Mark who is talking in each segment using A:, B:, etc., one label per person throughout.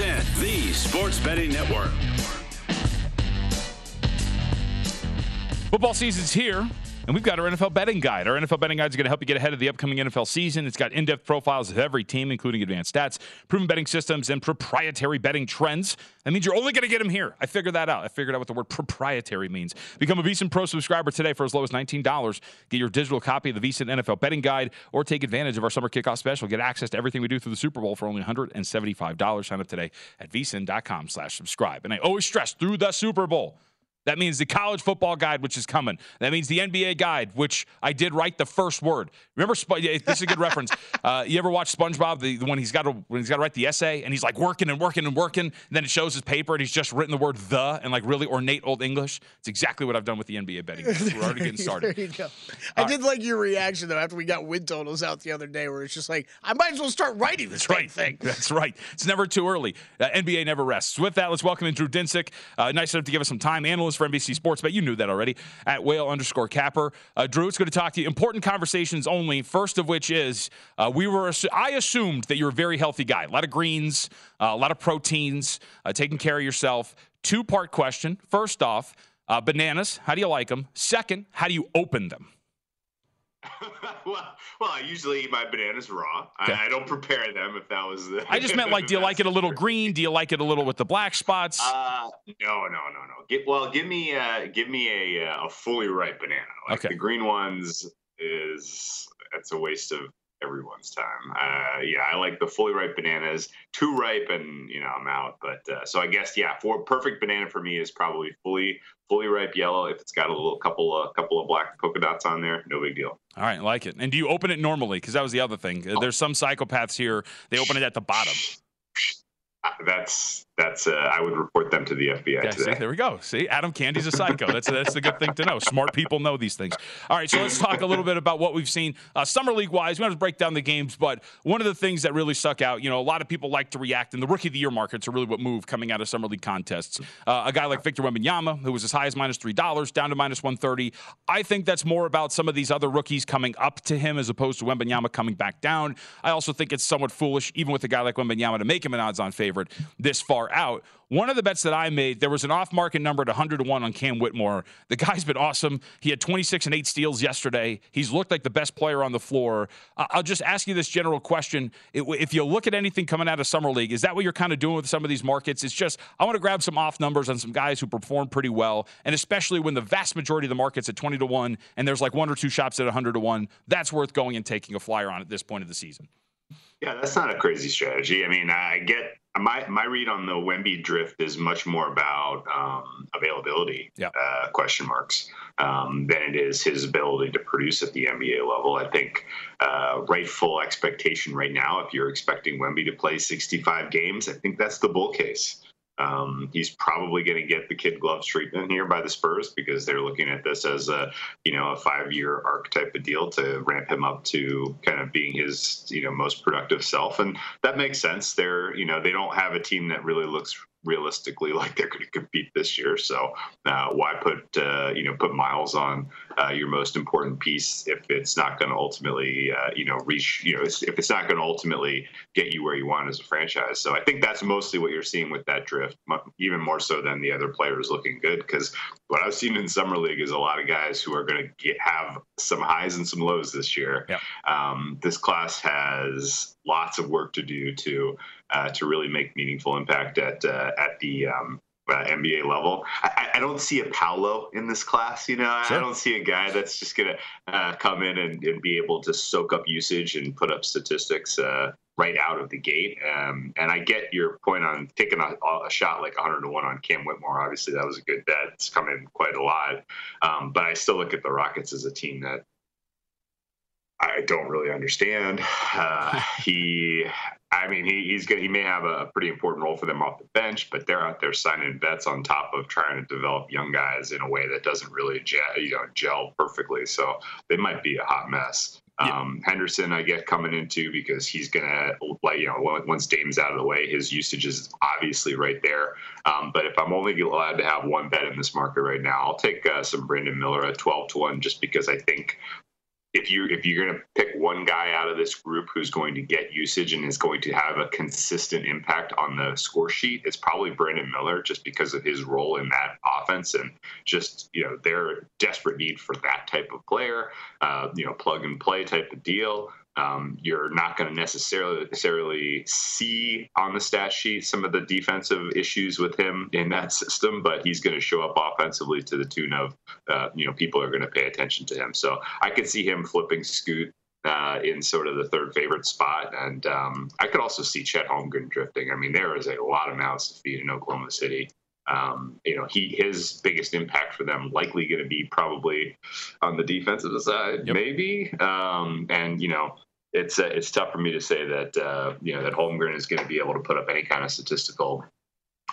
A: On VSIN, the sports betting network.
B: Football season's here. And we've got our NFL betting guide. Our NFL betting guide is going to help you get ahead of the upcoming NFL season. It's got in depth profiles of every team, including advanced stats, proven betting systems, and proprietary betting trends. That means you're only going to get them here. I figured that out. I figured out what the word proprietary means. Become a VSIN Pro subscriber today for as low as $19. Get your digital copy of the VSIN NFL betting guide or take advantage of our summer kickoff special. Get access to everything we do through the Super Bowl for only $175. Sign up today at vsin.com slash subscribe. And I always stress through the Super Bowl. That means the college football guide, which is coming. That means the NBA guide, which I did write the first word. Remember, this is a good reference. Uh, you ever watch SpongeBob, the, the one he's got to when he's got to write the essay, and he's like working and working and working, and then it shows his paper, and he's just written the word "the" and like really ornate old English. It's exactly what I've done with the NBA betting. We're already getting started.
C: there you go. I
B: All
C: did like your reaction though after we got win totals out the other day, where it's just like I might as well start writing this
B: right.
C: thing.
B: That's right. It's never too early. Uh, NBA never rests. With that, let's welcome in Drew Dinsick. Uh, nice enough to give us some time. Analyst for NBC Sports, but you knew that already. At whale underscore capper. Uh, Drew, it's going to talk to you. Important conversations only. First of which is uh, we were. I assumed that you're a very healthy guy. A lot of greens, uh, a lot of proteins, uh, taking care of yourself. Two part question. First off, uh, bananas. How do you like them? Second, how do you open them?
D: well, well, I usually eat my bananas raw.
B: Okay.
D: I, I don't prepare them. If that was the,
B: I just meant like, do you like it a little green? Do you like it a little with the black spots?
D: Uh, no, no, no, no. Get, well, give me, uh, give me a uh, a fully ripe banana. Like
B: Okay.
D: the green ones is that's a waste of everyone's time. Uh, yeah, I like the fully ripe bananas. Too ripe, and you know I'm out. But uh, so I guess yeah, for perfect banana for me is probably fully fully ripe yellow. If it's got a little couple of couple of black polka dots on there, no big deal.
B: All right, like it. And do you open it normally? Because that was the other thing. There's some psychopaths here. They open it at the bottom.
D: That's that's uh, I would report them to the FBI
B: Yeah, see, there we go. See, Adam Candee's a psycho. That's that's the good thing to know. Smart people know these things. All right, so let's talk a little bit about what we've seen uh, summer league wise. We don't have to break down the games, but one of the things that really stuck out, you know, a lot of people like to react, and the rookie of the year markets are really what move coming out of summer league contests. Uh, a guy like Victor Wembanyama, who was as high as minus three dollars, down to minus one thirty. I think that's more about some of these other rookies coming up to him as opposed to Wembanyama coming back down. I also think it's somewhat foolish, even with a guy like Wembanyama, to make him an odds-on favorite this far out. One of the bets that I made, there was an off-market number at 100 to 1 on Cam Whitmore. The guy's been awesome. He had 26 and 8 steals yesterday. He's looked like the best player on the floor. I'll just ask you this general question. If you look at anything coming out of Summer League, is that what you're kind of doing with some of these markets? It's just, I want to grab some off numbers on some guys who perform pretty well, and especially when the vast majority of the market's at 20 to 1 and there's like one or two shops at 100 to 1, that's worth going and taking a flyer on at this point of the season.
D: Yeah, that's not a crazy strategy. I mean, I get my my read on the Wemby drift is much more about um, availability
B: Yeah.
D: uh, question marks um, than it is his ability to produce at the NBA level. I think uh, rightful expectation right now, if you're expecting Wemby to play 65 games, I think that's the bull case. Um, he's probably going to get the kid gloves treatment here by the Spurs because they're looking at this as a you know a five year arc type of deal to ramp him up to kind of being his you know most productive self, and that makes sense. They're you know they don't have a team that really looks realistically like they're going to compete this year. So uh, why put uh, you know put miles on uh, your most important piece if it's not going to ultimately uh, you know reach you know if it's not going to ultimately get you where you want as a franchise. So I think that's mostly what you're seeing with that drift, even more so than the other players looking good. Because what I've seen in summer league is a lot of guys who are going to have some highs and some lows this year.
B: Yep.
D: Um, this class has lots of work to do to uh, to really make meaningful impact at uh, at the um, uh, NBA level. I, I, don't see a Paolo in this class. You know, sure. I don't see a guy that's just going to uh, come in and, and, be able to soak up usage and put up statistics uh, right out of the gate. Um, and I get your point on taking a, a, shot like 100 to 1 on Cam Whitmore. Obviously, that was a good bet. It's come in quite a lot. Um, but I still look at the Rockets as a team that I don't really understand. Uh, he, I mean, he, he's good. He may have a pretty important role for them off the bench, but they're out there signing vets on top of trying to develop young guys in a way that doesn't really gel, you know, gel perfectly. So they might be a hot mess. Yeah. Um, Henderson, I get coming into because he's gonna like you know once Dame's out of the way, his usage is obviously right there. Um, but if I'm only allowed to have one bet in this market right now, I'll take uh, some Brandon Miller at 12 to one, just because I think if you if you're going to pick one guy out of this group who's going to get usage and is going to have a consistent impact on the score sheet, it's probably Brandon Miller, just because of his role in that offense and just you know their desperate need for that type of player, uh, you know plug and play type of deal. Um, you're not going to necessarily necessarily see on the stat sheet some of the defensive issues with him in that system, but he's going to show up offensively to the tune of uh, you know people are going to pay attention to him. So I could see him flipping Scoot uh, in sort of the third favorite spot. And um, I could also see Chet Holmgren drifting. I mean, there is a lot of mouths to feed in Oklahoma City. Um, you know, he his biggest impact for them likely going to be probably on the defensive side, yep. maybe. Um, and you know, it's uh, it's tough for me to say that uh, you know that Holmgren is going to be able to put up any kind of statistical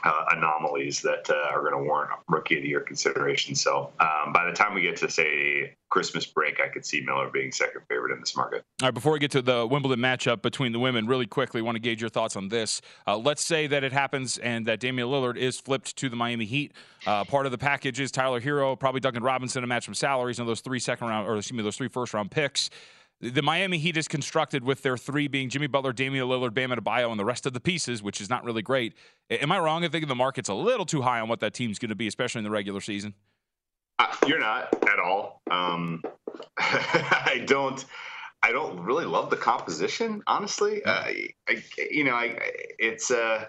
D: uh, anomalies that uh, are going to warrant rookie of the year consideration. So um, by the time we get to say Christmas break, I could see Miller being second favorite in this market.
B: All right, before we get to the Wimbledon matchup between the women, really quickly, want to gauge your thoughts on this. Uh, let's say that it happens and that Damian Lillard is flipped to the Miami Heat. Uh, part of the package is Tyler Herro, probably Duncan Robinson, a match from salaries, and those three second round, or excuse me, those three first round picks the Miami Heat is constructed with their three being Jimmy Butler, Damian Lillard, Bam Adebayo, and the rest of the pieces, which is not really great. Am I wrong in thinking the market's a little too high on what that team's going to be, especially in the regular season?
D: Uh, you're not at all. Um, I don't. I don't really love the composition, honestly. Uh, I, you know, I, it's uh,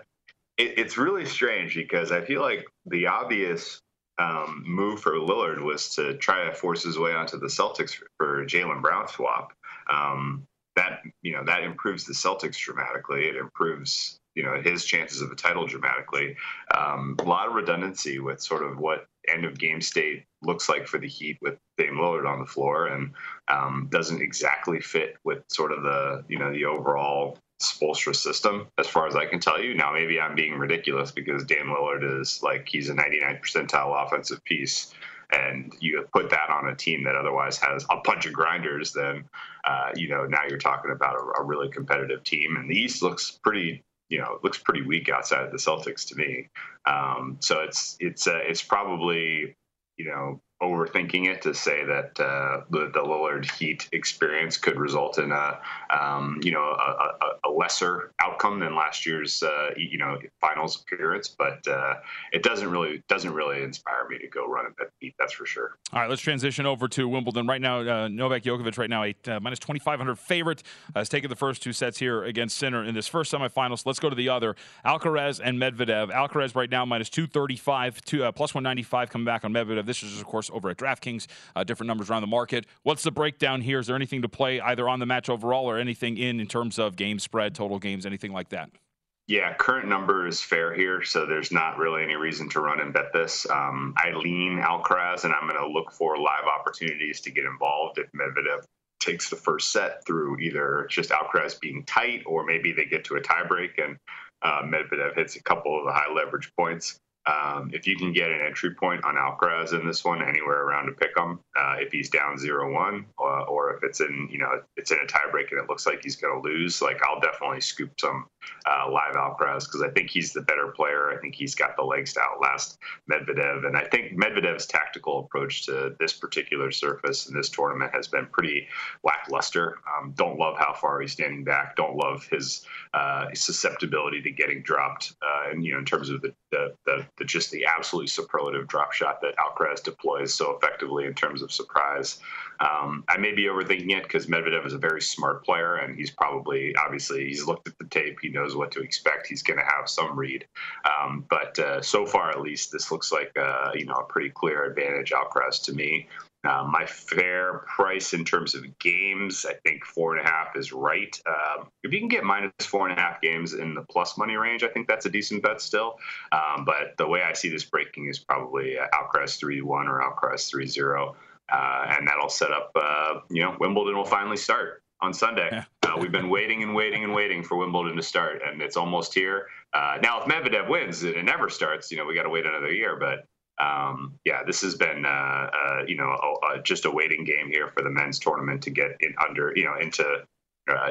D: it, it's really strange because I feel like the obvious um, move for Lillard was to try to force his way onto the Celtics for, for Jaylen Brown swap um, that you know that improves the Celtics dramatically. It improves you know his chances of a title dramatically. Um, a lot of redundancy with sort of what end of game state looks like for the Heat with Dame Lillard on the floor, and um, doesn't exactly fit with sort of the you know the overall Spoelstra system, as far as I can tell you. Now, maybe I'm being ridiculous because Dame Lillard is like he's a 99 percentile offensive piece and you put that on a team that otherwise has a bunch of grinders, then uh, you know now you're talking about a, a, really competitive team. And the East looks pretty, you know, looks pretty weak outside of the Celtics to me. Um, so it's it's uh, it's probably you know overthinking it to say that uh, the, the Lillard Heat experience could result in a um, you know a, a, a, lesser outcome than last year's uh, you know finals appearance, but uh, it doesn't really doesn't really inspire me to go run a bet Heat. That's for sure.
B: All right, let's transition over to Wimbledon right now. Uh, Novak Djokovic right now a uh, minus twenty five hundred favorite has taken the first two sets here against Sinner in this first semifinals. Let's go to the other Alcaraz and Medvedev. Alcaraz right now minus two thirty five to uh, plus one ninety five coming back on Medvedev. This is of course over at DraftKings, uh, different numbers around the market. What's the breakdown here? Is there anything to play either on the match overall or anything in in terms of game spread, total games, anything like that?
D: Yeah, current number is fair here, so there's not really any reason to run and bet this. Um, I lean Alcaraz, and I'm going to look for live opportunities to get involved if Medvedev takes the first set through either just Alcaraz being tight, or maybe they get to a tiebreak and uh, Medvedev hits a couple of the high leverage points. Um, if you can get an entry point on Alcaraz in this one, anywhere around to pick him, uh, if he's down zero one, uh, or if it's in you know it's in a tiebreak and it looks like he's going to lose, like I'll definitely scoop some uh, live Alcaraz because I think he's the better player. I think he's got the legs to outlast Medvedev, and I think Medvedev's tactical approach to this particular surface in this tournament has been pretty lackluster. Um, don't love how far he's standing back. Don't love his, uh, susceptibility to getting dropped, uh, and you know in terms of the, the, the, the just the absolutely superlative drop shot that Alcaraz deploys so effectively in terms of surprise. Um, I may be overthinking it because Medvedev is a very smart player, and he's probably, obviously, he's looked at the tape. He knows what to expect. He's going to have some read. Um, but uh, so far, at least, this looks like uh, you know a pretty clear advantage Alcaraz to me. Uh, my fair price in terms of games, I think four and a half is right. Um, if you can get minus four and a half games in the plus money range, I think that's a decent bet still. Um, but the way I see this breaking is probably uh, Alcaraz 3 1 or Alcaraz 3 0. Uh, and that'll set up, uh, you know, Wimbledon will finally start on Sunday. Yeah. Uh, we've been waiting and waiting and waiting for Wimbledon to start, and it's almost here. Uh, now, if Medvedev wins and it never starts, you know, we got to wait another year. But um, yeah, this has been, uh, uh, you know, a, a, just a waiting game here for the men's tournament to get in under, you know, into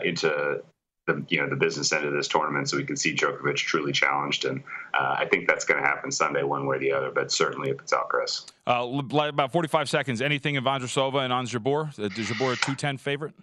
D: into the you know the business end of this tournament, so we can see Djokovic truly challenged, and uh, I think that's going to happen Sunday, one way or the other. But certainly, if it's Alcaraz,
B: uh, about forty-five seconds. Anything in Vondrousova and Ons Jabeur? Is Jabeur a two-ten favorite?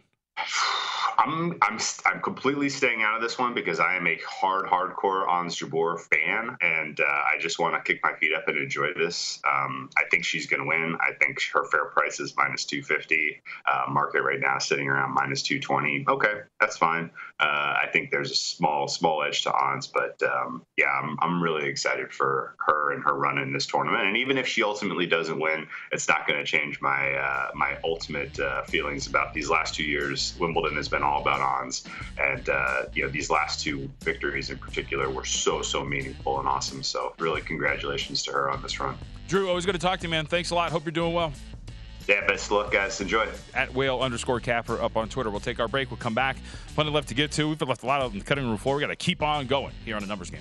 D: I'm I'm I'm completely staying out of this one because I am a hard hardcore Ons fan, and uh, I just want to kick my feet up and enjoy this. Um, I think she's going to win. I think her fair price is minus two fifty. Uh, market right now sitting around minus two twenty. Okay, that's fine. Uh, I think there's a small small edge to Ons, but um, yeah, I'm I'm really excited for her and her run in this tournament. And even if she ultimately doesn't win, it's not going to change my uh, my ultimate uh, feelings about these last two years. Wimbledon has been all about ons. And, uh, you know, these last two victories in particular were so, so meaningful and awesome. So, really, congratulations to her on this run.
B: Drew, always good to talk to you, man. Thanks a lot. Hope you're doing well.
D: Yeah, best of luck, guys. Enjoy.
B: At whale underscore capper up on Twitter. We'll take our break. We'll come back. Plenty left to get to. We've left a lot of the cutting room floor. We got to keep on going here on the numbers game.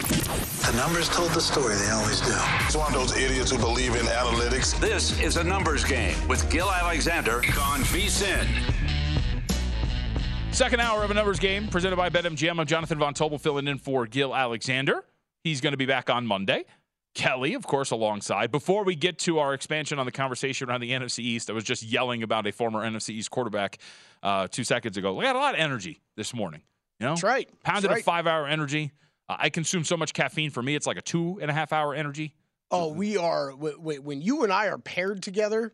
E: The numbers told the story, they always do.
F: It's one of those idiots who believe in analytics.
A: This is a numbers game with Gill Alexander on VSIN.
B: Second hour of a numbers game presented by BetMGM. I'm Jonathan Von Tobel filling in for Gill Alexander. He's going to be back on Monday. Kelly, of course, alongside. Before we get to our expansion on the conversation around the NFC East, I was just yelling about a former NFC East quarterback uh, two seconds ago. We got a lot of energy this morning. You know,
C: that's right.
B: Pounded
C: That's right.
B: a five-hour energy. I consume so much caffeine. For me, it's like a two and a half hour energy.
C: Oh, we are. When you and I are paired together,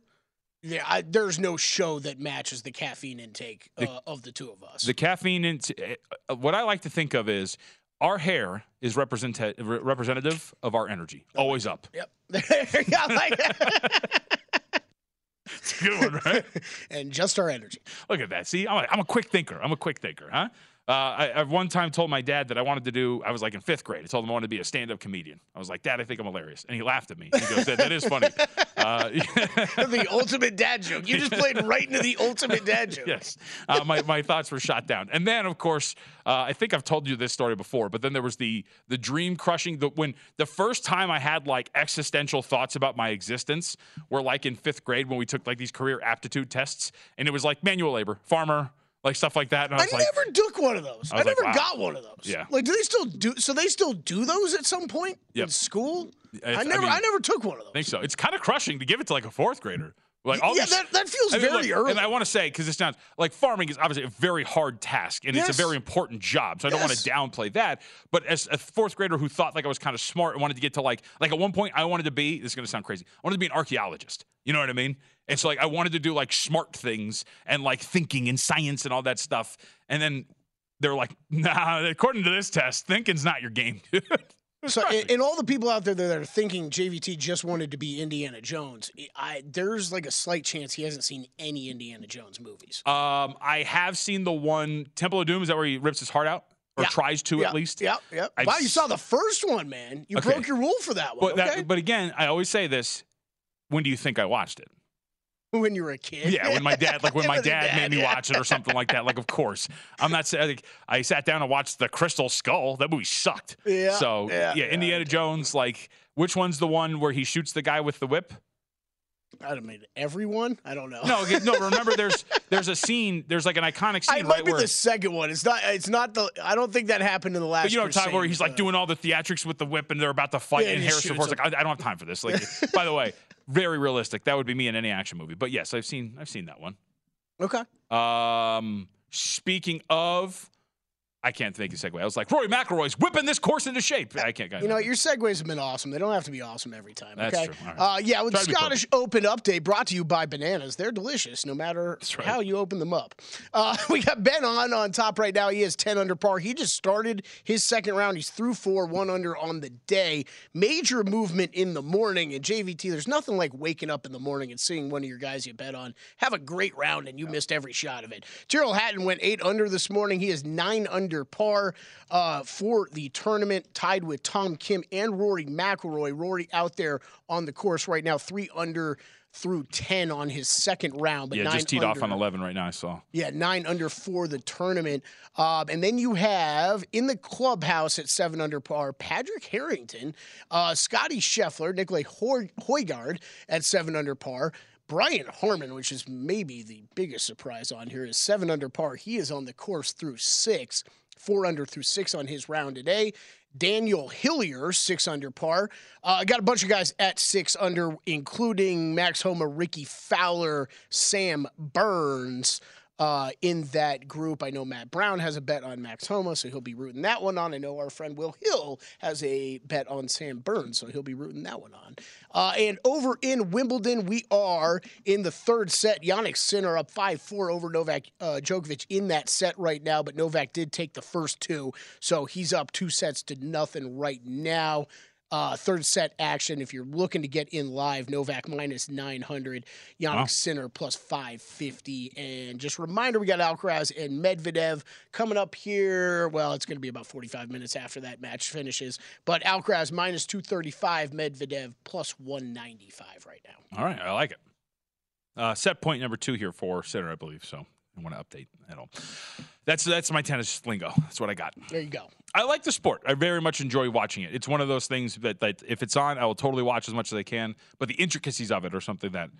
C: yeah, I, there's no show that matches the caffeine intake uh,
B: The-
C: of the two of us.
B: The caffeine. In uh, what I like to think of is our hair is represent- representative of our energy. Always up.
C: yep. I like
B: It's a good one, right?
C: and just our energy.
B: Look at that. See, I'm a, I'm a quick thinker. I'm a quick thinker, huh? Uh, I, I one time told my dad that I wanted to do. I was like in fifth grade. I told him I wanted to be a stand-up comedian. I was like, Dad, I think I'm hilarious, and he laughed at me. He goes, That, that is funny. Uh,
C: the ultimate dad joke. You just played right into the ultimate dad joke.
B: yes, uh, my my thoughts were shot down. And then, of course, uh, I think I've told you this story before. But then there was the the dream crushing. The when the first time I had like existential thoughts about my existence were like in fifth grade when we took like these career aptitude tests, and it was like manual labor, farmer. Like stuff like that. And I
C: I,
B: like,
C: never took one of those.
B: I
C: I,
B: was like,
C: never
B: wow.
C: got one of those.
B: Yeah.
C: Like, do they still do? So they still do those at some point
B: Yep.
C: in school?
B: It's-
C: I
B: I
C: never, I,
B: mean-
C: never took one of those.
B: I think so. It's kind of crushing to give it to like a fourth grader. Like all
C: yeah,
B: these,
C: that, that feels
B: I mean,
C: very
B: look,
C: early.
B: And I want to say because it sounds like farming is obviously a very hard task and it's a very important job. So I don't want to downplay that. But as a fourth grader who thought like I was kind of smart and wanted to get to like like at one point I wanted to be this is going to sound crazy. I wanted to be an archaeologist. You know what I mean? And so like I wanted to do like smart things and like thinking and science and all that stuff. And then they're like, nah, according to this test, thinking's not your game, dude.
C: So, and, and all the people out there that are thinking JVT just wanted to be Indiana Jones, I, there's like a slight chance he hasn't seen any Indiana Jones movies.
B: Um, I have seen the one Temple of Doom. Is that where he rips his heart out, or
C: Yeah.
B: tries to
C: yeah,
B: at least?
C: Yeah, yeah.
B: I've
C: Wow, you saw the first one, man. You
B: Okay.
C: broke your rule for that one.
B: But
C: okay?
B: that, but again, I always say this: When do you think I watched it?
C: when you were a kid.
B: Yeah, when my dad, like when my
C: With your
B: dad made me
C: yeah.
B: watch it or something like that. Like, of course, I'm not saying. Like, I sat down and watched the Crystal Skull. That movie sucked.
C: Yeah,
B: So
C: yeah,
B: yeah,
C: yeah.
B: Indiana Jones. Like, which one's the one where he shoots the guy with the whip?
C: I don't mean everyone. I don't know.
B: No, no. Remember, there's there's a scene. There's like an iconic
C: I
B: scene
C: might
B: right
C: be
B: where.
C: the second one. It's not. It's not the. I don't think that happened in the last.
B: But you know what I'm talking about, where he's like doing all the theatrics with the whip and they're about to fight,
C: Yeah,
B: and
C: he
B: Harrison Ford's like. I, I don't have time for this. Like, by the way, very realistic. That would be me in any action movie. But yes, I've seen I've seen that one.
C: Okay.
B: Um, speaking of, I can't think of a segue. I was like, Rory McIlroy's whipping this course into shape. I can't.
C: You know, your segues have been awesome. They don't have to be awesome every time.
B: That's
C: Okay.
B: true. Right.
C: Uh, yeah, with
B: Try
C: the Scottish Open update brought to you by Bananas. They're delicious, no matter
B: right.
C: how you open them up. Uh, we got Ben An on top right now. He is ten under par. He just started his second round. He's through four, one under on the day. Major movement in the morning. And JVT, there's nothing like waking up in the morning and seeing one of your guys you bet on have a great round and you missed every shot of it. Tyrrell Hatton went eight under this morning. He is nine under par uh, for the tournament, tied with Tom Kim and Rory McIlroy. Rory out there on the course right now, three under through 10 on his second round. But
B: yeah, just teed off on 11 right now. I saw.
C: yeah, nine under for the tournament. Um, and then you have in the clubhouse at seven under par, Patrick Harrington, uh, Scotty Scheffler, Nicolai Hoy- Hoygaard at seven under par. Brian Harman, which is maybe the biggest surprise on here, is seven under par. He is on the course through six, four under through six on his round today. Daniel Hillier, six under par. Uh, I got a bunch of guys at six under, including Max Homa, Rickie Fowler, Sam Burns. Uh, in that group, I know Matt Brown has a bet on Max Homa, so he'll be rooting that one on. I know our friend Will Hill has a bet on Sam Burns, so he'll be rooting that one on. Uh, and over in Wimbledon, we are in the third set. Jannik Sinner up 5 4 over Novak uh, Djokovic in that set right now, but Novak did take the first two, so he's up two sets to nothing right now. Uh, third set action. If you're looking to get in live, Novak minus 900, Jannik
B: Wow.
C: Sinner plus 550. And just a reminder, we got Alcaraz and Medvedev coming up here. Well, it's going to be about 45 minutes after that match finishes. But Alcaraz minus 235, Medvedev plus 195 right now.
B: All right, I like it. Uh, set point number two here for Sinner, I believe. So I want to update at all. That's that's my tennis lingo. That's what I got.
C: There you go.
B: I like the sport. I very much enjoy watching it. It's one of those things that, that if it's on, I will totally watch as much as I can. But the intricacies of it are something that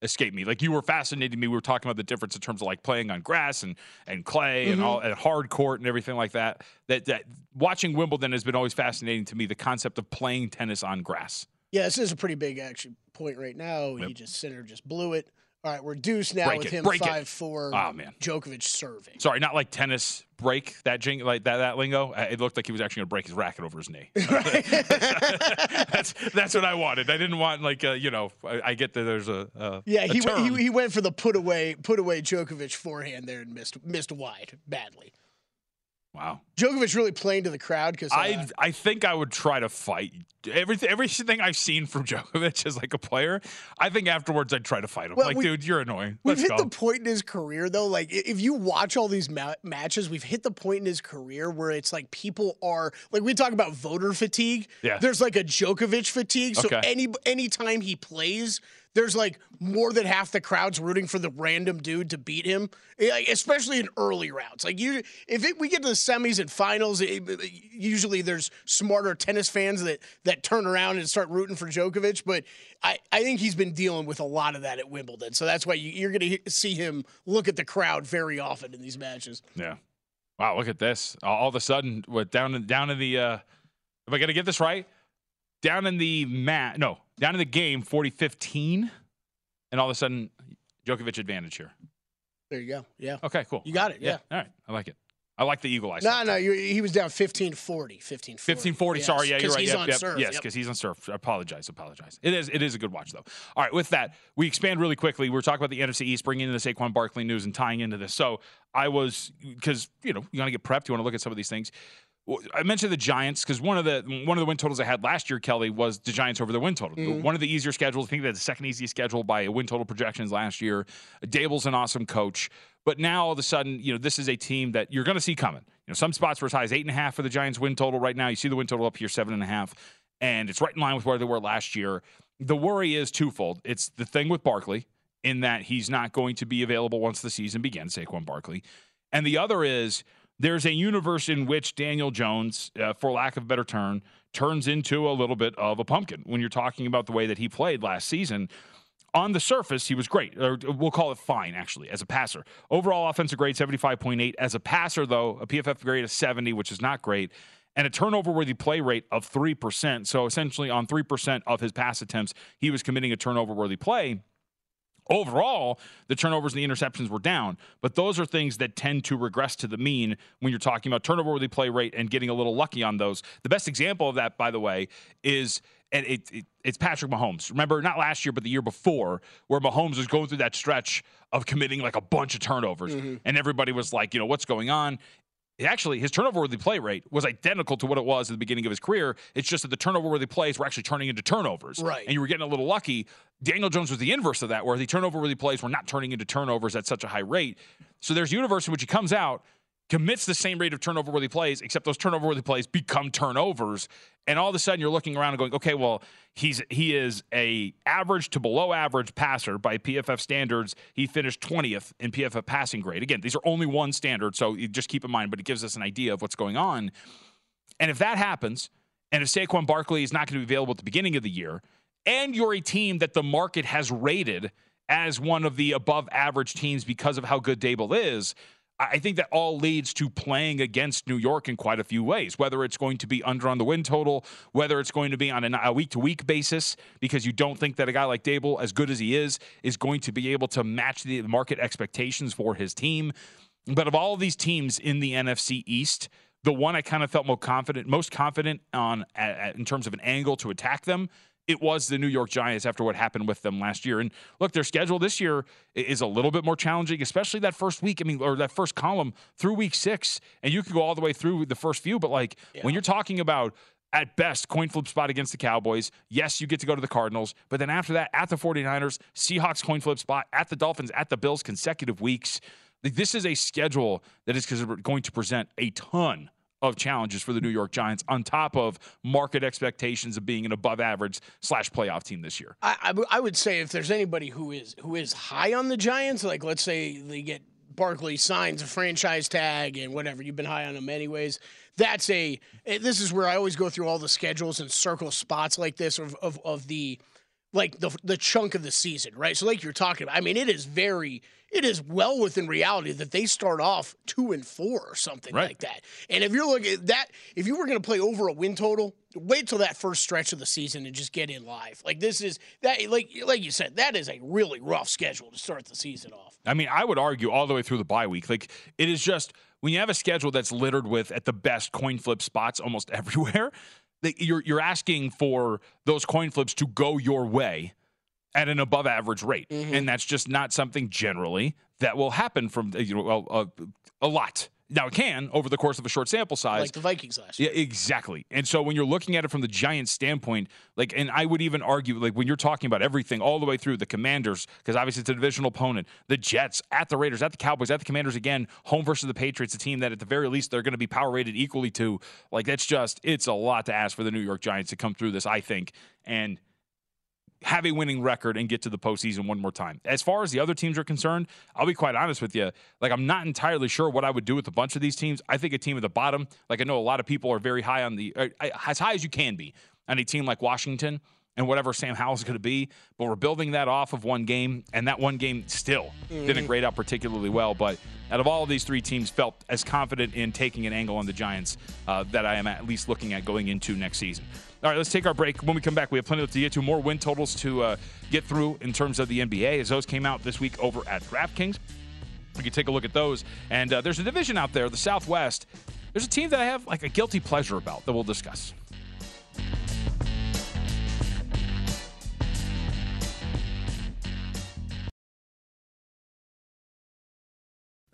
B: escape me. Like you were fascinating me. We were talking about the difference in terms of like playing on grass and and clay and all mm-hmm. and hard court and everything like that. That that watching Wimbledon has been always fascinating to me. The concept of playing tennis on grass.
C: Yeah, this is a pretty big action point right now. He just Sinner just blew it. All right, we're deuce now
B: Break
C: with
B: it,
C: him
B: break it.
C: 5 4.
B: Oh, man.
C: Djokovic serving.
B: Sorry, not like tennis break that jing like that that lingo. Uh, It looked like he was actually going to break his racket over his knee. that's that's what I wanted. I didn't want like uh, you know. I, I get that there's a, a
C: Yeah,
B: a
C: he, he he went for the put away put away Djokovic forehand there and missed missed wide badly.
B: Wow.
C: Djokovic really playing to the crowd because uh,
B: I I think I would try to fight everything everything I've seen from Djokovic as like a player. I think afterwards I'd try to fight him.
C: Well,
B: like,
C: we-
B: dude, you're annoying.
C: we've hit
B: go.
C: the point in his career though. Like if you watch all these ma- matches, we've hit the point in his career where it's like people are like we talk about voter fatigue.
B: Yeah.
C: there's like a Djokovic fatigue. So
B: Okay.
C: any anytime he plays. There's like more than half the crowd's rooting for the random dude to beat him, eh, especially in early rounds. Like you, if it, we get to the semis and finals, it, usually there's smarter tennis fans that that turn around and start rooting for Djokovic. But I, I think he's been dealing with a lot of that at Wimbledon, so that's why you, you're going to see him look at the crowd very often in these matches.
B: Yeah. Wow, look at this. All of a sudden, what down down in the uh am I gonna get this right? Down in the mat no, down in the game 40-15, and all of a sudden Djokovic advantage here.
C: There you go. Yeah.
B: Okay, cool.
C: You got it. Yeah.
B: All right. I like it. I like the eagle eye.
C: No, no, you, he was down 1540. 1540.
B: 1540. Sorry, yeah, you're right.
C: He's
B: Yep,
C: on
B: yep.
C: serve.
B: Yes,
C: Yep.
B: because he's on surf. I apologize. Apologize. It is. It is a good watch though. All right. With that, we expand really quickly. We're talking about the NFC East, bringing in the Saquon Barkley news and tying into this. So I was because you know you want to get prepped. You want to look at some of these things. I mentioned the Giants because one of the one of the win totals I had last year, Kelly, was the Giants over the win total.
C: Mm-hmm.
B: One of the easier schedules. I think they had the second easiest schedule by a win total projections last year. Daboll's an awesome coach, but now all of a sudden, you know, this is a team that you're going to see coming. You know, some spots were as high as eight and a half for the Giants win total right now. You see the win total up here seven and a half, and it's right in line with where they were last year. The worry is twofold. It's the thing with Barkley in that he's not going to be available once the season begins, Saquon Barkley. And the other is there's a universe in which Daniel Jones, uh, for lack of a better term, turns into a little bit of a pumpkin when you're talking about the way that he played last season. On the surface, he was great, or we'll call it fine, actually, as a passer. Overall offensive grade, 75.8. As a passer, though, a PFF grade of 70, which is not great, and a turnover worthy play rate of 3%. So essentially, on 3% of his pass attempts, he was committing a turnover worthy play. Overall, the turnovers and the interceptions were down, but those are things that tend to regress to the mean when you're talking about turnover worthy play rate and getting a little lucky on those. The best example of that, by the way, is and it, it, it's Patrick Mahomes. Remember, not last year, but the year before, where Mahomes was going through that stretch of committing like a bunch of turnovers, mm-hmm. and everybody was like, you know, what's going on? Actually, his turnover worthy play rate was identical to what it was at the beginning of his career. It's just that the turnover worthy plays were actually turning into turnovers.
C: Right.
B: And you were getting a little lucky. Daniel Jones was the inverse of that, where the turnover worthy plays were not turning into turnovers at such a high rate. So there's a universe in which he comes out, commits the same rate of turnover worthy plays, except those turnover worthy plays become turnovers. And all of a sudden you're looking around and going, okay, well, he's he is a average to below average passer by PFF standards. He finished 20th in PFF passing grade. Again, these are only one standard, so just keep in mind, but it gives us an idea of what's going on. And if that happens, and if Saquon Barkley is not going to be available at the beginning of the year, and you're a team that the market has rated as one of the above average teams because of how good Daboll is, I think that all leads to playing against New York in quite a few ways, whether it's going to be under on the win total, whether it's going to be on a week to week basis, because you don't think that a guy like Daboll, as good as he is, is going to be able to match the market expectations for his team. But of all of these teams in the NFC East, the one I kind of felt most confident, most confident on a- a- in terms of an angle to attack them, it was the New York Giants after what happened with them last year. And look, their schedule this year is a little bit more challenging, especially that first week. I mean, or that first column through week six, and you could go all the way through the first few. But like when you're talking about at best coin flip spot against the Cowboys. Yes, you get to go to the Cardinals, but then after that, at the 49ers, Seahawks coin flip spot, at the Dolphins, at the Bills, consecutive weeks. This is a schedule that is going to present a ton of challenges for the New York Giants on top of market expectations of being an above average slash playoff team this year.
C: I, I w- I would say if there's anybody who is who is high on the Giants, like let's say they get Barkley signs a franchise tag and whatever, you've been high on them anyways. That's a eh, this is where I always go through all the schedules and circle spots like this of of, of the like the the chunk of the season, right? So like you're talking about, I mean, it is very it is well within reality that they start off two and four or something
B: Right.
C: like that. And if you're looking at that, if you were going to play over a win total, wait till that first stretch of the season and just get in live. Like this is that like like you said, that is a really rough schedule to start the season off.
B: I mean, I would argue all the way through the bye week. Like it is just when you have a schedule that's littered with at the best coin flip spots almost everywhere, you're you're asking for those coin flips to go your way at an above average rate, mm-hmm. and that's just not something generally that will happen from you know a, a lot. Now it can over the course of a short sample size,
C: Like the Vikings last Year.
B: yeah, exactly. And so when you're looking at it from the Giants' standpoint, like, and I would even argue, like, when you're talking about everything all the way through the Commanders, because obviously it's a divisional opponent, the Jets, at the Raiders, at the Cowboys, at the Commanders again, home versus the Patriots, a team that at the very least they're going to be power rated equally to. Like, that's just, it's a lot to ask for the New York Giants to come through this, I think. And have a winning record and get to the postseason one more time. As far as the other teams are concerned, I'll be quite honest with you. Like, I'm not entirely sure what I would do with a bunch of these teams. I think a team at the bottom, like I know a lot of people are very high on the, uh, as high as you can be on a team like Washington and whatever Sam Howell's going to be. But we're building that off of one game, and that one game still mm. didn't grade out particularly well. But out of all of these three teams, felt as confident in taking an angle on the Giants uh, that I am at least looking at going into next season. All right, let's take our break. When we come back, we have plenty to get to, more win totals to uh, get through in terms of the NBA, as those came out this week over at DraftKings. We can take a look at those. And uh, there's a division out there, the Southwest. There's a team that I have like a guilty pleasure about that we'll discuss.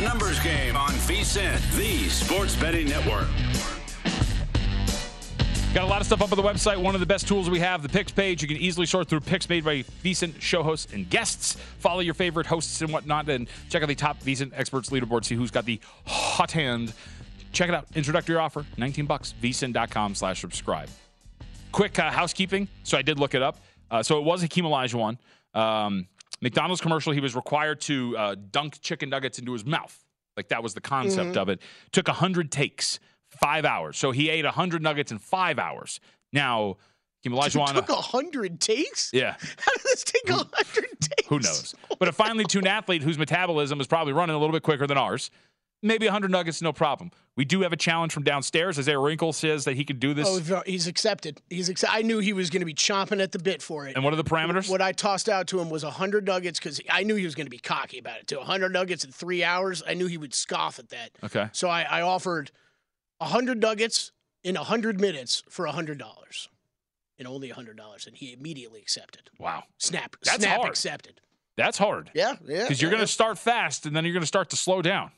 A: A numbers game on VSIN, the sports betting network.
B: Got a lot of stuff up on the website. One of the best tools we have, the picks page. You can easily sort through picks made by VSIN show hosts and guests. Follow your favorite hosts and whatnot, and check out the top VSIN experts leaderboard. See who's got the hot hand. Check it out. Introductory offer, 19 bucks. VSIN.com slash subscribe. Quick uh, housekeeping. So I did look it up. Uh, so it was Hakeem Olajuwon. Um, McDonald's commercial, he was required to uh, dunk chicken nuggets into his mouth. Like that was the concept mm-hmm. of it. Took 100 takes, five hours. So he ate 100 nuggets in five hours. Now, Kim Olajuwon.
C: It took 100 takes?
B: Yeah.
C: How did this take 100 takes?
B: Who knows? But a finely tuned athlete whose metabolism is probably running a little bit quicker than ours maybe 100 nuggets, no problem. We do have a challenge from downstairs. as Isaiah Wrinkle says that he could do this.
C: Oh, he's accepted. He's accept- I knew he was going to be chomping at the bit for it.
B: And what are the parameters?
C: What I tossed out to him was 100 nuggets because I knew he was going to be cocky about it too. 100 nuggets in three hours. I knew he would scoff at that.
B: Okay.
C: So I, I offered 100 nuggets in 100 minutes for $100 and only $100. And he immediately accepted.
B: Wow.
C: Snap. That's snap
B: hard.
C: accepted.
B: That's hard.
C: Yeah, yeah.
B: Because you're
C: yeah.
B: going to start fast and then you're going to start to slow down.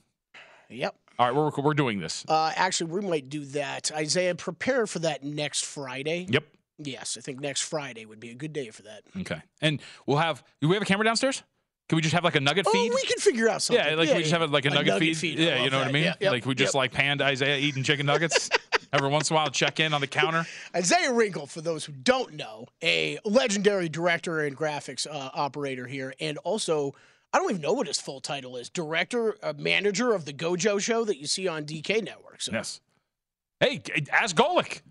C: Yep.
B: All right, we're, we're doing this.
C: Uh, actually, we might do that. Isaiah, prepare for that next Friday.
B: Yep.
C: Yes, I think next Friday would be a good day for that.
B: Okay. And we'll have, do we have a camera downstairs? Can we just have like a nugget feed?
C: oh,
B: feed?
C: we can figure out something.
B: Yeah, like
C: yeah,
B: we just have like a, a nugget,
C: nugget,
B: feed.
C: feed.
B: Yeah, you know
C: that.
B: what I mean?
C: Yeah, yep,
B: like we just
C: yep.
B: like panned Isaiah eating chicken nuggets. Every once in a while, check in on the counter.
C: Isaiah Wrinkle, for those who don't know, a legendary director and graphics uh, operator here, and also I don't even know what his full title is. Director, uh, manager of the Gojo show that you see on DK Network. So.
B: Yes. Hey, ask Golic.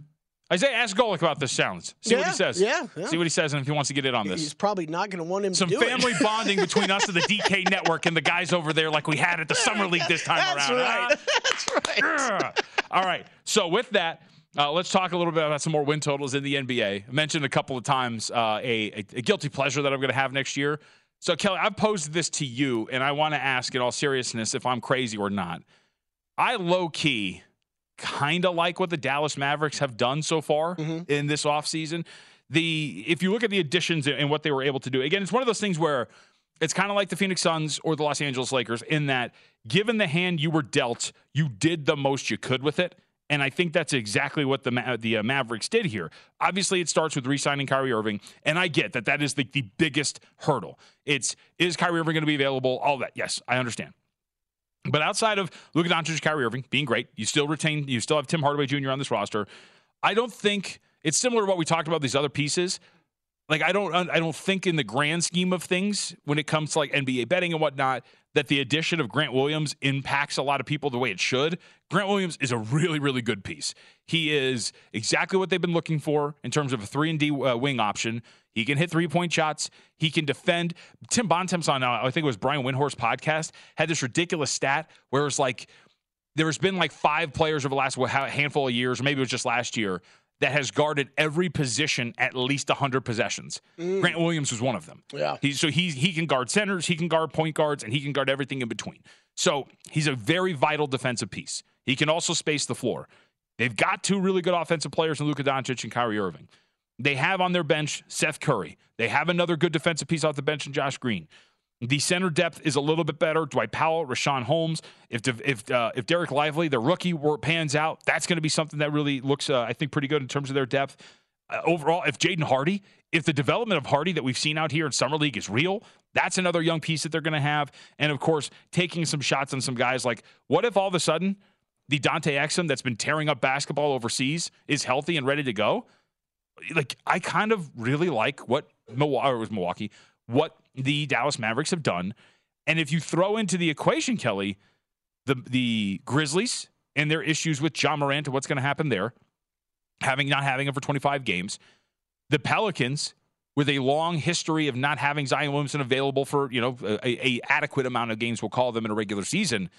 B: Isaiah, ask Golic about this challenge. See
C: yeah,
B: what he says.
C: Yeah, yeah,
B: See what he says and if he wants to get in on this.
C: He's probably not going to want him
B: Some
C: to do
B: family bonding between us and the DK Network and the guys over there like we had at the Summer League this time
C: That's
B: around.
C: right. That's right.
B: All right. So with that, uh, let's talk a little bit about some more win totals in the NBA. I mentioned a couple of times uh, a, a guilty pleasure that I'm going to have next year. So, Kelly, I've posed this to you, and I want to ask in all seriousness if I'm crazy or not. I low key kind of like what the Dallas Mavericks have done so far
C: Mm-hmm.
B: in this offseason. The if you look at the additions and what they were able to do, again, it's one of those things where it's kind of like the Phoenix Suns or the Los Angeles Lakers in that given the hand you were dealt, you did the most you could with it. And I think that's exactly what the Ma- the uh, Mavericks did here. Obviously, it starts with re-signing Kyrie Irving, and I get that that is the, the biggest hurdle. It's is Kyrie Irving going to be available? All that, yes, I understand. But outside of Luka Doncic, Kyrie Irving being great, you still retain, you still have Tim Hardaway Jr. on this roster. I don't think it's similar to what we talked about these other pieces. Like I don't, I don't think in the grand scheme of things when it comes to like NBA betting and whatnot that the addition of Grant Williams impacts a lot of people the way it should. Grant Williams is a really, really good piece. He is exactly what they've been looking for in terms of a three and D uh, wing option. He can hit three point shots. He can defend. Tim Bontemps on, uh, I think it was Brian Windhorst podcast, had this ridiculous stat where it was like, there's been like five players over the last handful of years, or maybe it was just last year, that has guarded every position at least 100 possessions. Mm. Grant Williams was one of them.
C: Yeah.
B: He, so he, he can guard centers, he can guard point guards, and he can guard everything in between. So he's a very vital defensive piece. He can also space the floor. They've got two really good offensive players in Luka Doncic and Kyrie Irving. They have on their bench Seth Curry. They have another good defensive piece off the bench in Josh Green. The center depth is a little bit better. Dwight Powell, Richaun Holmes. If if uh, if Dereck Lively, the rookie, pans out, that's going to be something that really looks, uh, I think, pretty good in terms of their depth. Uh, overall, if Jaden Hardy, if the development of Hardy that we've seen out here in summer league is real, that's another young piece that they're going to have. And of course, taking some shots on some guys like, what if all of a sudden the Dante Exum that's been tearing up basketball overseas is healthy and ready to go? Like, I kind of really like what Milwaukee, was Milwaukee, what the Dallas Mavericks have done. And if you throw into the equation, Kelly, the the Grizzlies and their issues with Ja Morant and what's going to happen there, having not having him for 25 games, the Pelicans with a long history of not having Zion Williamson available for you know a, a adequate amount of games, we'll call them in a regular season.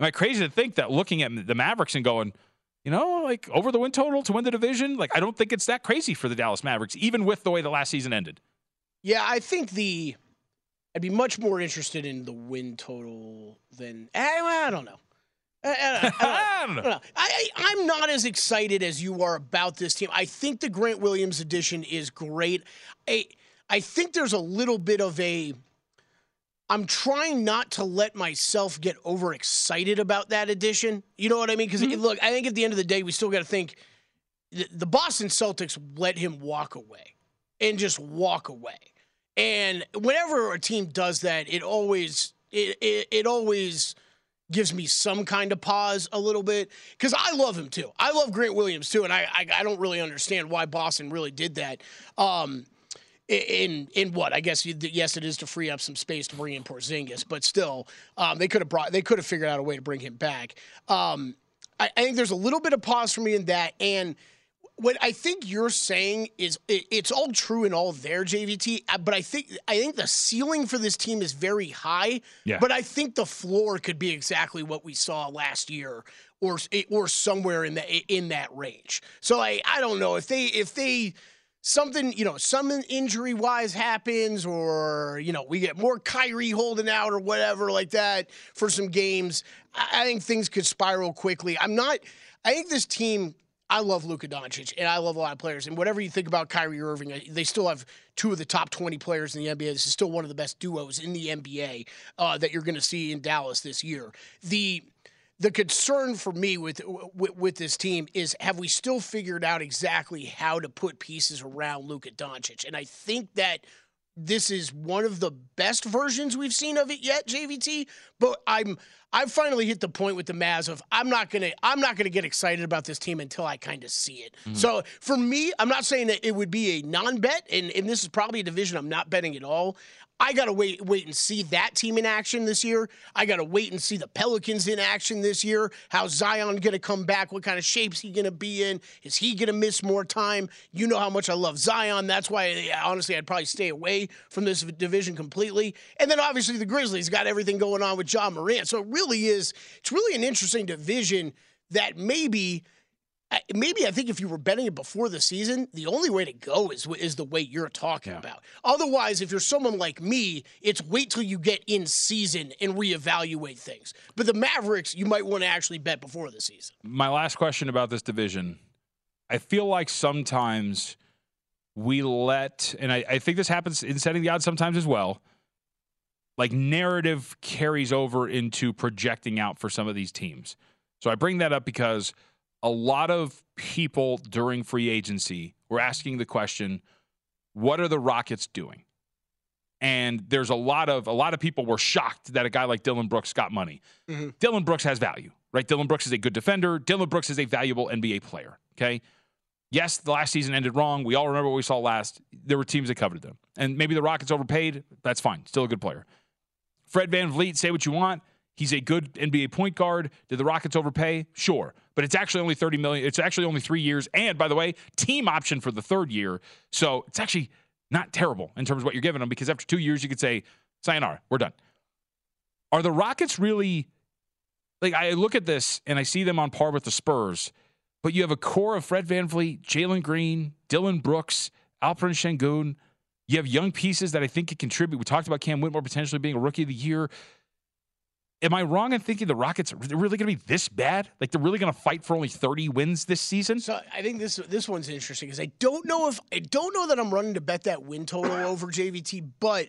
B: Am I crazy to think that looking at the Mavericks and going, you know, like over the win total to win the division, like I don't think it's that crazy for the Dallas Mavericks, even with the way the last season ended.
C: Yeah, I think the I'd be much more interested in the win total than eh, I, eh, eh, I don't know. I, don't know. I, am not as excited as you are about this team. I think the Grant Williams addition is great. I, I think there's a little bit of a. I'm trying not to let myself get overexcited about that addition. You know what I mean? Because mm-hmm. look, I think at the end of the day, we still got to think the, the Boston Celtics let him walk away and just walk away. And whenever a team does that, it always it, it, it always gives me some kind of pause a little bit because I love him too. I love Grant Williams too, and I, I, I don't really understand why Boston really did that. Um, in in what I guess yes, it is to free up some space to bring in Porzingis, but still, um, they could have brought they could have figured out a way to bring him back. Um, I, I think there's a little bit of pause for me in that, and what I think you're saying is it, it's all true and all there, JVT. Uh, but I think I think the ceiling for this team is very high.
B: Yeah.
C: But I think the floor could be exactly what we saw last year, or or somewhere in that in that range. So I I don't know if they if they something you know something injury wise happens or you know we get more Kyrie holding out or whatever like that for some games. I think things could spiral quickly. I'm not. I think this team I love Luka Doncic, and I love a lot of players. And whatever you think about Kyrie Irving, they still have two of the top 20 players in the NBA. This is still one of the best duos in the NBA uh, that you're going to see in Dallas this year. The the concern for me with, with, with this team is have we still figured out exactly how to put pieces around Luka Doncic? And I think that this is one of the best versions we've seen of it yet, JVT. But I'm I've finally hit the point with the Mavs of I'm not gonna I'm not gonna get excited about this team until I kind of see it. Mm-hmm. So for me, I'm not saying that it would be a non-bet, and, and this is probably a division I'm not betting at all. I got to wait wait and see that team in action this year. I got to wait and see the Pelicans in action this year. How Zion to come back? What kind of shape's he to be in? Is he to miss more time? You know how much I love Zion. That's why honestly I'd probably stay away from this division completely. And then obviously the Grizzlies got everything going on with Ja Morant. So it really is it's really an interesting division that maybe maybe I think if you were betting it before the season, the only way to go is is the way you're talking yeah. about. Otherwise, if you're someone like me, it's wait till you get in season and reevaluate things. But the Mavericks, you might want to actually bet before the season.
B: My last question about this division, I feel like sometimes we let, and I, I think this happens in setting the odds sometimes as well. Like narrative carries over into projecting out for some of these teams. So I bring that up because a lot of people during free agency were asking the question, what are the Rockets doing? And there's a lot of a lot of people were shocked that a guy like Dillon Brooks got money. Mm-hmm. Dillon Brooks has value, right? Dillon Brooks is a good defender. Dillon Brooks is a valuable NBA player. Okay. Yes, the last season ended wrong. We all remember what we saw last. There were teams that coveted them. And maybe the Rockets overpaid. That's fine. Still a good player Fred VanVleet, say what you want. He's a good NBA point guard. Did the Rockets overpay? Sure. But it's actually only 30 million. It's actually only three years. And by the way, team option for the third year. So it's actually not terrible in terms of what you're giving them because after two years, you could say, sayonara, we're done. Are the Rockets really like I look at this and I see them on par with the Spurs, but you have a core of Fred VanVleet, Jalen Green, Dillon Brooks, Alperen Sengun. You have young pieces that I think could contribute. We talked about Cam Whitmore potentially being a rookie of the year. Am I wrong in thinking the Rockets are really going to be this bad? Like they're really going to fight for only 30 wins this season?
C: So I think this this one's interesting because I don't know if I don't know that I'm running to bet that win total over JVT, but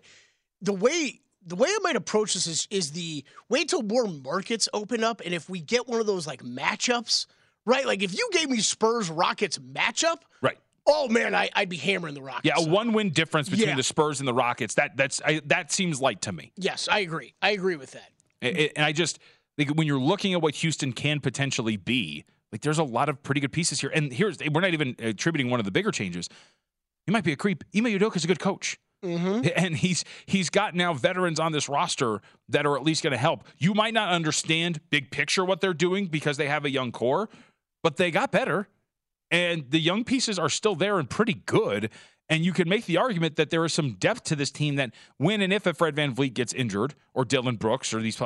C: the way the way I might approach this is is the wait till more markets open up, and if we get one of those like matchups, right? Like if you gave me Spurs Rockets matchup,
B: right?
C: Oh man, I, would be hammering the Rockets.
B: Yeah, a one-win difference between yeah. the Spurs and the Rockets. That that's I, that seems light to me.
C: Yes, I agree. I agree with that.
B: And, I just think when you're looking at what Houston can potentially be, like there's a lot of pretty good pieces here. And here's we're not even attributing one of the bigger changes. He might be a creep. Ime Udoka is a good coach. Mm-hmm. And he's he's got now veterans on this roster that are at least going to help. You might not understand big picture what they're doing because they have a young core, but they got better. And the young pieces are still there and pretty good. And you can make the argument that there is some depth to this team that when and if a Fred VanVleet gets injured or Dillon Brooks or these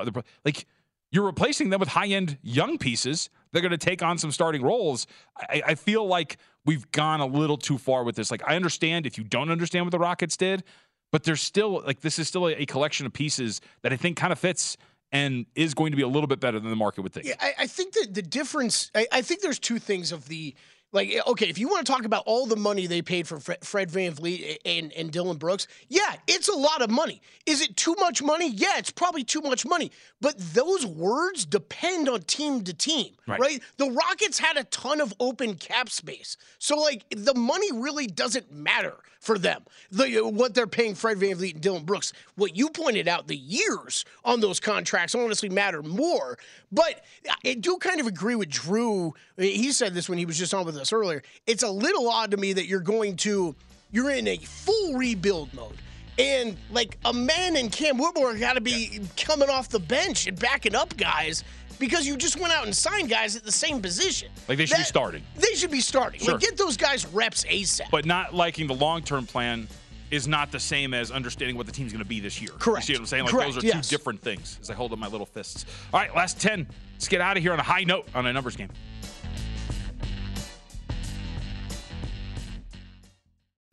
B: like you're replacing them with high end young pieces. They're going to take on some starting roles. I, I, feel like we've gone a little too far with this. Like, I understand if you don't understand what the Rockets did, but there's still, like, this is still a, a collection of pieces that I think kind of fits and is going to be a little bit better than the market would think.
C: Yeah, I, I think that the difference, I, I think there's two things of the like, eh, okay, if you want to talk about all the money they paid for Fred VanVleet eh, eh, and, and Dillon Brooks, yeah, it's a lot of money. Is it too much money? Yeah, it's probably too much money. But those words depend on team to team, right? right? The Rockets had a ton of open cap space. So, like, the money really doesn't matter for them, the, eh, what they're paying Fred VanVleet and Dillon Brooks. What you pointed out, the years on those contracts honestly matter more. But I do kind of agree with Drew. He said this when he was just on with us earlier. It's a little odd to me that you're going to, you're in a full rebuild mode. And like Amen and Cam Whitmore got to be yeah. coming off the bench and backing up guys because you just went out and signed guys at the same position.
B: Like they should that, be starting.
C: They should be starting. Sure. Like get those guys reps ASAP.
B: But not liking the long term plan is not the same as understanding what the team's going to be this year.
C: Correct.
B: You see what I'm saying? Like
C: Correct,
B: those are
C: yes.
B: two different things as I hold up my little fists. All right, last 10. Let's get out of here on a high note on a numbers game.